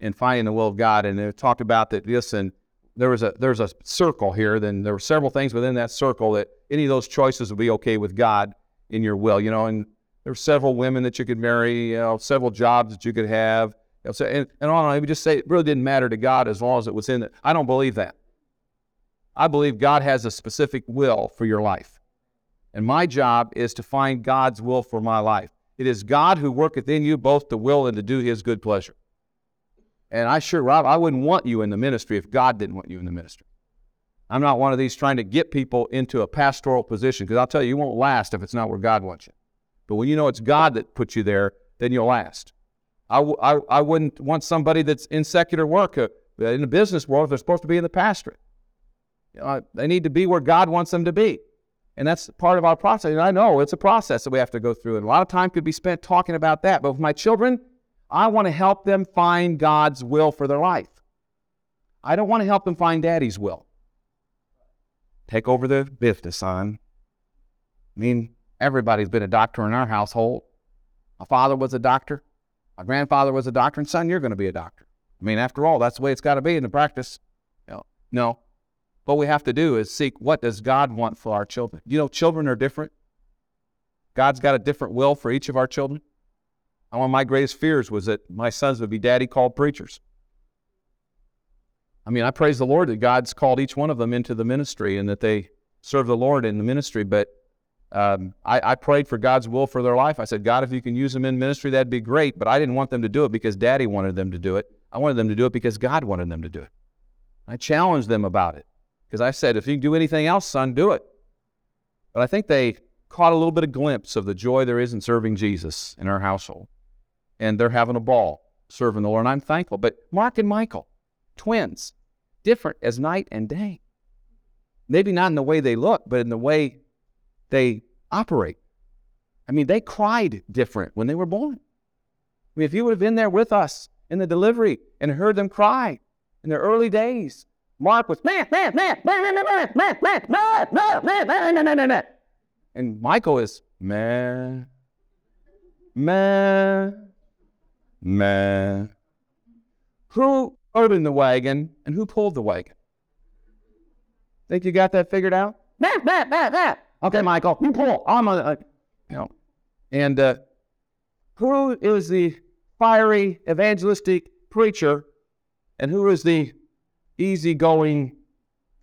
in finding the will of God, and it talked about that and there was a there's a circle here. Then there were several things within that circle that any of those choices would be okay with God in your will. You know, and there were several women that you could marry, you know, several jobs that you could have, you know, so, and, and on. I would just say it really didn't matter to God as long as it was in it. I don't believe that. I believe God has a specific will for your life. And my job is to find God's will for my life. It is God who worketh in you both to will and to do his good pleasure. And I sure, Rob, I wouldn't want you in the ministry if God didn't want you in the ministry. I'm not one of these trying to get people into a pastoral position because I'll tell you, you won't last if it's not where God wants you. But when you know it's God that put you there, then you'll last. I w- I, I wouldn't want somebody that's in secular work, uh, in the business world, if they're supposed to be in the pastorate. Know, they need to be where God wants them to be. And that's part of our process. And I know it's a process that we have to go through. And a lot of time could be spent talking about that. But with my children, I want to help them find God's will for their life. I don't want to help them find daddy's will. Take over the business, son. I mean, everybody's been a doctor in our household. My father was a doctor. My grandfather was a doctor. And son, you're going to be a doctor. I mean, after all, that's the way it's got to be in the practice. No, no, what we have to do is seek what does God want for our children. You know, children are different. God's got a different will for each of our children. one of my greatest fears was that my sons would be daddy called preachers. I mean, I praise the Lord that God's called each one of them into the ministry and that they serve the Lord in the ministry. But um, I, I, prayed for God's will for their life. I said, God, if you can use them in ministry, that'd be great. But I didn't want them to do it because daddy wanted them to do it. I wanted them to do it because God wanted them to do it. I challenged them about it. Because I said, if you can do anything else, son, do it. But I think they caught a little bit of glimpse of the joy there is in serving Jesus in our household. And they're having a ball serving the Lord, and I'm thankful. But Mark and Michael, twins, different as night and day. Maybe not in the way they look, but in the way they operate. I mean, they cried different when they were born. I mean, if you would have been there with us in the delivery and heard them cry in their early days, Mark was man, man, man, man, man, man, man, man, man, man, man, man, man, man, man. And Michael is man, man, man. Who opened the wagon and who pulled the wagon? Think you got that figured out? Man, man, man, man. Okay, Michael, you pull. I'm a, uh, you know, And uh, who is the fiery evangelistic preacher and who is the easygoing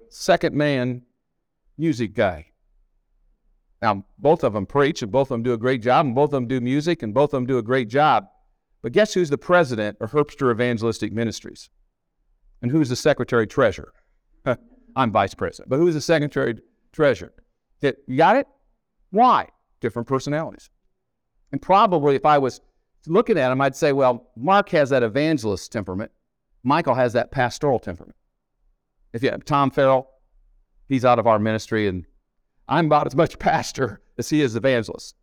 second man music guy? Now, both of them preach and both of them do a great job, and both of them do music and both of them do a great job. But guess who's the president of Herbster Evangelistic Ministries? And who's the secretary treasurer? I'm vice president, but who's the secretary treasurer? You got it? Why? Different personalities. And probably if I was looking at him, I'd say, well, Mark has that evangelist temperament. Michael has that pastoral temperament. If you have Tom Farrell, he's out of our ministry, and I'm about as much pastor as he is evangelist.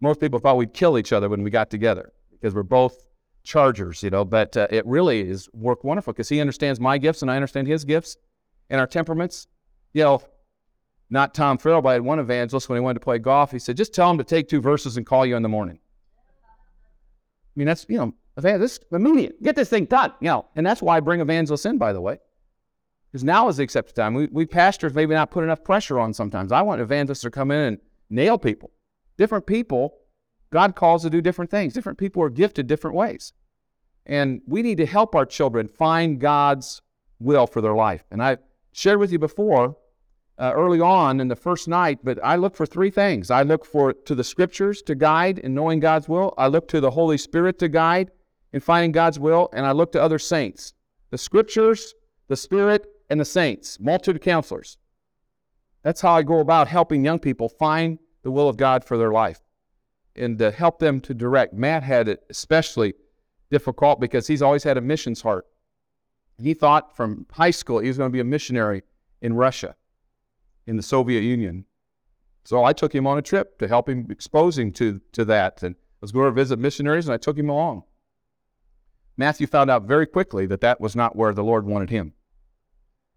Most people thought we'd kill each other when we got together because we're both chargers, you know, but uh, it really is worked wonderful because he understands my gifts and I understand his gifts and our temperaments. You know, not Tom Farrell, but I had one evangelist when he wanted to play golf. He said, just tell him to take two verses and call you in the morning. I mean, that's, you know, evangelist, immediate. Get this thing done, you know. And that's why I bring evangelists in, by the way. Because now is the accepted time. We, we pastors maybe not put enough pressure on sometimes. I want evangelists to come in and nail people. Different people, God calls to do different things. Different people are gifted different ways. And we need to help our children find God's will for their life. And I shared with you before uh, early on in the first night, but I look for three things. I look for to the scriptures to guide in knowing God's will. I look to the Holy Spirit to guide in finding God's will, and I look to other saints. The scriptures, the Spirit, and the saints, multitude of counselors. That's how I go about helping young people find the will of God for their life and to help them to direct. Matt had it especially difficult because he's always had a missions heart. He thought from high school he was going to be a missionary in Russia in the Soviet Union. So I took him on a trip to help him exposing to, to that. And I was going to visit missionaries, and I took him along. Matthew found out very quickly that that was not where the Lord wanted him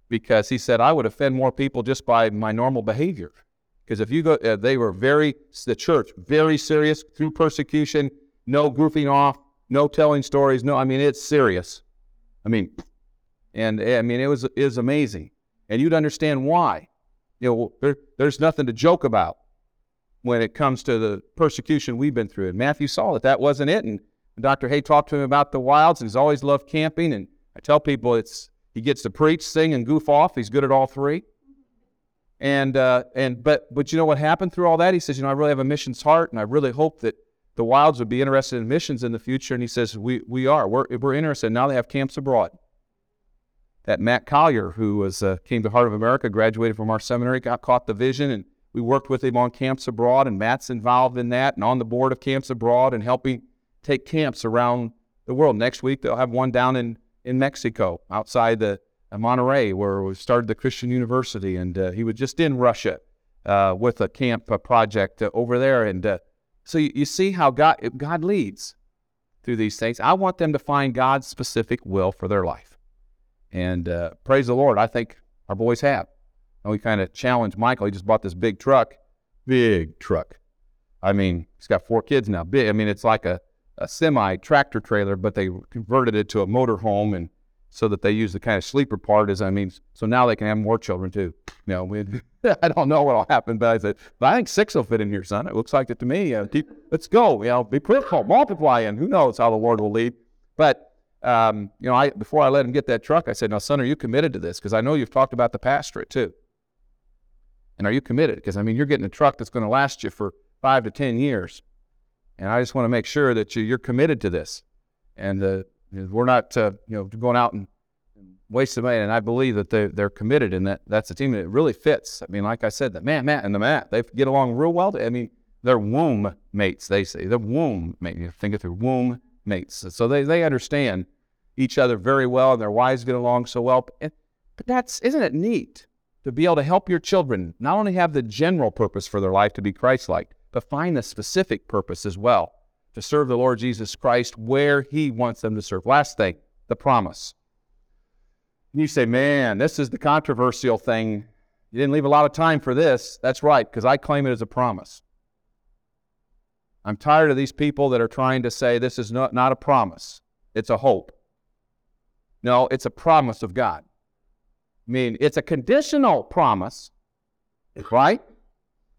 because he said, I would offend more people just by my normal behavior. Because if you go, uh, they were very, the church, very serious through persecution, no goofing off, no telling stories. No, I mean, it's serious. I mean, and I mean, it was, it was amazing. And you'd understand why you know, there, there's nothing to joke about when it comes to the persecution we've been through. And Matthew saw that that wasn't it. And Dr. Hay talked to him about the wilds. And he's always loved camping. And I tell people it's he gets to preach, sing, and goof off. He's good at all three. And uh, and but but you know what happened through all that? He says, you know, I really have a missions heart, and I really hope that the wilds would be interested in missions in the future. And he says, we we are. We're we're interested. Now they have camps abroad that Matt Collier, who was uh, came to Heart of America, graduated from our seminary, got caught the vision, and we worked with him on camps abroad. And Matt's involved in that, and on the board of camps abroad, and helping take camps around the world. Next week they'll have one down in in Mexico, outside the Monterrey, where we started the Christian University, and uh, he was just in Russia uh, with a camp project uh, over there. And so you, you see how God God leads through these things. I want them to find God's specific will for their life. And uh, praise the Lord, I think our boys have. And we kind of challenged Michael. He just bought this big truck, big truck. I mean, he's got four kids now. Big. I mean, it's like a, a semi tractor trailer, but they converted it to a motor home, and so that they use the kind of sleeper part. As I mean, so now they can have more children too. You know, we, I don't know what'll happen, but I said, but I think six will fit in here, son. It looks like it to me. Uh, keep, let's go. You know, be fruitful, multiply, and who knows how the Lord will lead. But um, you know, I before I let him get that truck, I said, "Now, son, are you committed to this? Because I know you've talked about the pastorate too. And are you committed? Because I mean, you're getting a truck that's going to last you for five to ten years, and I just want to make sure that you, are committed to this, and uh, we're not, uh, you know, going out and wasting money. And I believe that they they're committed, and that that's a team that really fits. I mean, like I said, the man, Matt, and the Matt, they get along real well. I mean, they're womb mates. They say they're womb mates. Think of their womb mates. So they, they understand each other very well and their wives get along so well. But, that's, isn't it neat to be able to help your children not only have the general purpose for their life to be Christ like, but find the specific purpose as well to serve the Lord Jesus Christ where He wants them to serve. Last thing, the promise. You say, man, this is the controversial thing. You didn't leave a lot of time for this. That's right, because I claim it as a promise. I'm tired of these people that are trying to say this is not, not a promise, it's a hope. No, it's a promise of God. I mean, it's a conditional promise, right?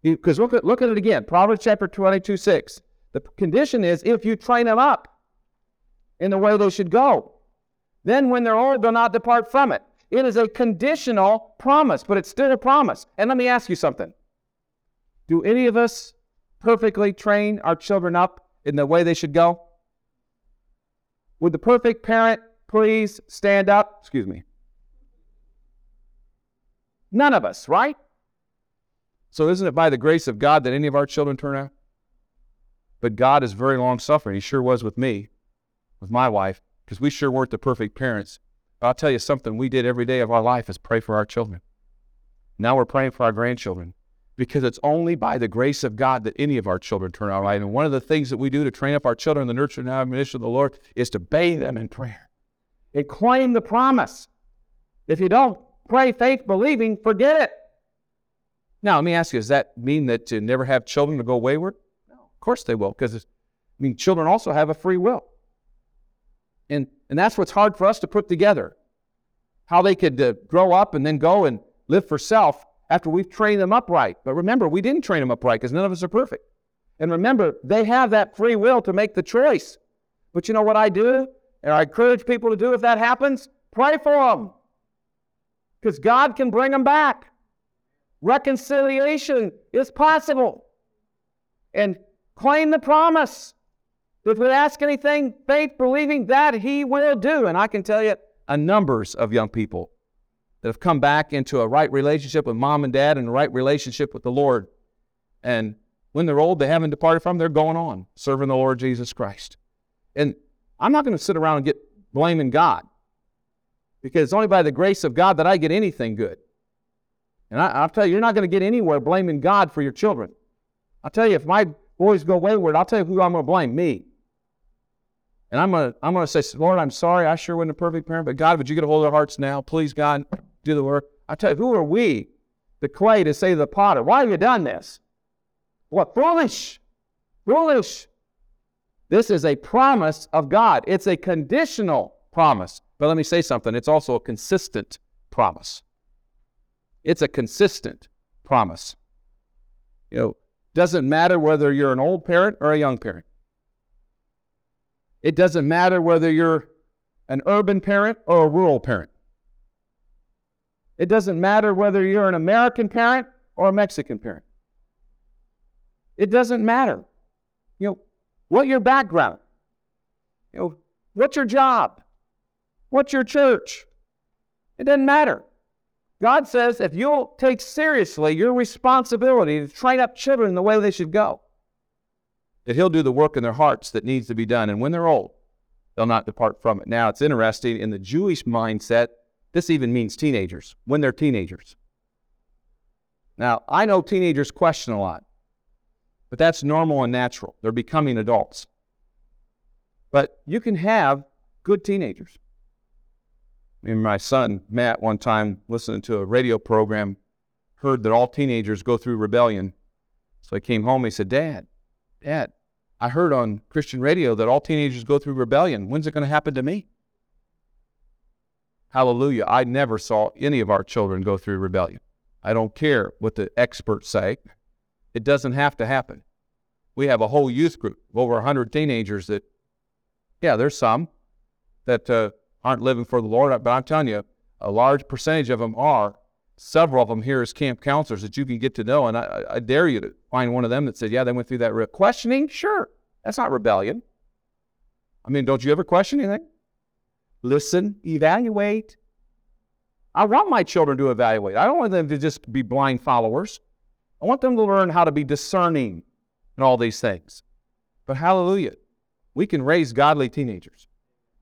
Because look at, look at it again Proverbs chapter 22 6. The condition is if you train them up in the way they should go. Then when they're old, they'll not depart from it. It is a conditional promise, but it's still a promise. And let me ask you something. Do any of us perfectly train our children up in the way they should go? Would the perfect parent please stand up? Excuse me. None of us, right? So isn't it by the grace of God that any of our children turn out? But God is very long suffering. He sure was with me, with my wife, because we sure weren't the perfect parents. But I'll tell you something we did every day of our life is pray for our children. Now we're praying for our grandchildren because it's only by the grace of God that any of our children turn out right. And one of the things that we do to train up our children in the nurture and admonition of the Lord is to bathe them in prayer and claim the promise. If you don't pray faith believing, forget it. Now, let me ask you, does that mean that to never have children to go wayward? No, of course they will, because I mean, children also have a free will. And, and that's what's hard for us to put together. How they could uh, grow up and then go and live for self after we've trained them upright. But remember, we didn't train them upright because none of us are perfect. And remember, they have that free will to make the choice. But you know what I do? And I encourage people to do if that happens? Pray for them. Because God can bring them back. Reconciliation is possible. And claim the promise. If we ask anything, faith believing that He will do. And I can tell you a numbers of young people that have come back into a right relationship with mom and dad and a right relationship with the Lord. And when they're old, they haven't departed from, they're going on serving the Lord Jesus Christ. And I'm not going to sit around and get blaming God because it's only by the grace of God that I get anything good. And I, will tell you, you're not going to get anywhere blaming God for your children. I'll tell you, if my boys go wayward, I'll tell you who I'm going to blame me. And I'm going to I'm to say, Lord, I'm sorry. I sure wasn't a perfect parent, but God, would you get a hold of their hearts now? Please, God, do the work. I tell you, who are we, the clay, to say to the potter, why have you done this? What? Foolish. Foolish. This is a promise of God. It's a conditional promise. But let me say something it's also a consistent promise. It's a consistent promise. You know, doesn't matter whether you're an old parent or a young parent. It doesn't matter whether you're an urban parent or a rural parent. It doesn't matter whether you're an American parent or a Mexican parent. It doesn't matter. You know, what your background? You know, what's your job? What's your church? It doesn't matter. God says if you'll take seriously your responsibility to train up children the way they should go, that He'll do the work in their hearts that needs to be done. And when they're old, they'll not depart from it. Now, it's interesting in the Jewish mindset, this even means teenagers, when they're teenagers. Now, I know teenagers question a lot. But that's normal and natural. They're becoming adults. But you can have good teenagers. And my son, Matt, one time listening to a radio program, heard that all teenagers go through rebellion. So he came home. He said, Dad, Dad, I heard on Christian radio that all teenagers go through rebellion. When's it going to happen to me? Hallelujah. I never saw any of our children go through rebellion. I don't care what the experts say. It doesn't have to happen. We have a whole youth group of over 100 teenagers that, yeah, there's some that uh, aren't living for the Lord, but I'm telling you, a large percentage of them are. Several of them here as camp counselors that you can get to know, and I, I dare you to find one of them that said, "Yeah, they went through that." Re-. Questioning, sure, that's not rebellion. I mean, don't you ever question anything? Listen, evaluate. I want my children to evaluate. I don't want them to just be blind followers. I want them to learn how to be discerning in all these things. But hallelujah, we can raise godly teenagers.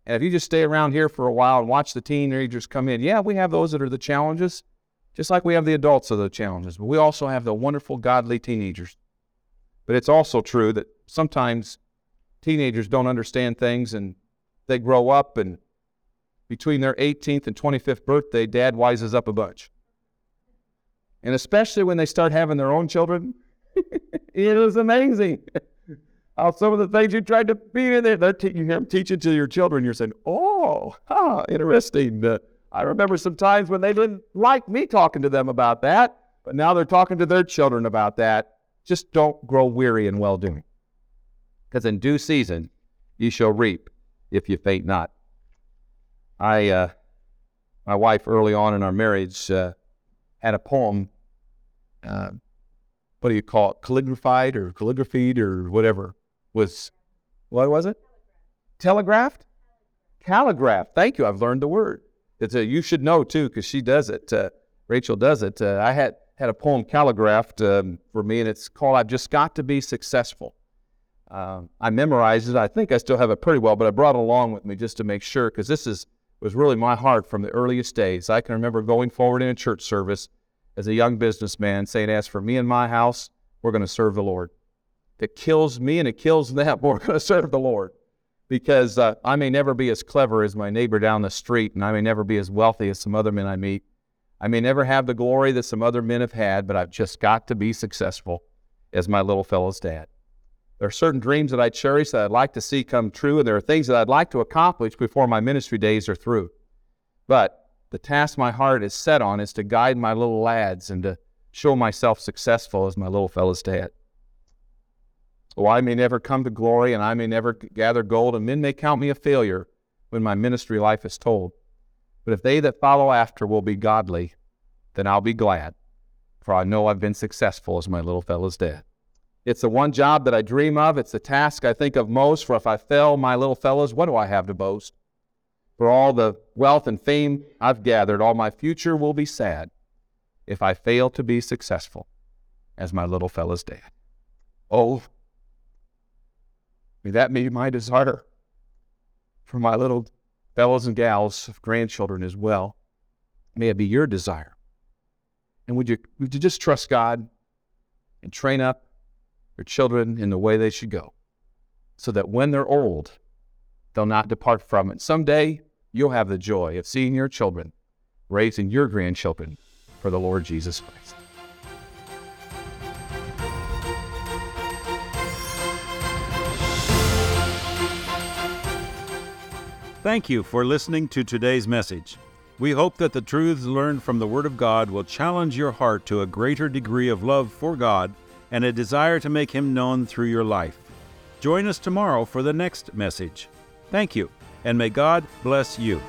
And if you just stay around here for a while and watch the teenagers come in, yeah, we have those that are the challenges, just like we have the adults of the challenges. But we also have the wonderful godly teenagers. But it's also true that sometimes teenagers don't understand things and they grow up and between their 18th and 25th birthday, dad wises up a bunch. And especially when they start having their own children, it is amazing how some of the things you tried to be in there, they're te- you hear them teaching to your children. You're saying, oh, huh, interesting. Uh, I remember some times when they didn't like me talking to them about that, but now they're talking to their children about that. Just don't grow weary in well doing. because in due season ye shall reap if you faint not. I, uh, my wife, early on in our marriage, uh, had a poem. Uh, what do you call it? Calligraphied or calligraphied or whatever was. What was it? Telegraphed. Calligraphed. Thank you. I've learned the word. It's a, you should know too because she does it. Uh, Rachel does it. Uh, I had had a poem calligraphed um, for me, and it's called "I've Just Got to Be Successful." Um, I memorized it. I think I still have it pretty well, but I brought it along with me just to make sure because this is was really my heart from the earliest days. I can remember going forward in a church service as a young businessman saying, As for me and my house, we're going to serve the Lord. It kills me and it kills them, we're going to serve the Lord. Because uh, I may never be as clever as my neighbor down the street, and I may never be as wealthy as some other men I meet. I may never have the glory that some other men have had, but I've just got to be successful as my little fellow's dad. There are certain dreams that I cherish that I'd like to see come true, and there are things that I'd like to accomplish before my ministry days are through. But the task my heart is set on is to guide my little lads and to show myself successful as my little fellow's dad. Oh, I may never come to glory and I may never gather gold, and men may count me a failure when my ministry life is told. But if they that follow after will be godly, then I'll be glad, for I know I've been successful as my little fellow's dad. It's the one job that I dream of. It's the task I think of most. For if I fail, my little fellows, what do I have to boast? For all the wealth and fame I've gathered, all my future will be sad if I fail to be successful as my little fellow's dad. Oh, may that may be my desire for my little fellows and gals, grandchildren as well. May it be your desire. And would you, would you just trust God and train up your children in the way they should go, so that when they're old, they'll not depart from it. Someday, you'll have the joy of seeing your children raising your grandchildren for the Lord Jesus Christ. Thank you for listening to today's message. We hope that the truths learned from the Word of God will challenge your heart to a greater degree of love for God and a desire to make Him known through your life. Join us tomorrow for the next message. Thank you, and may God bless you.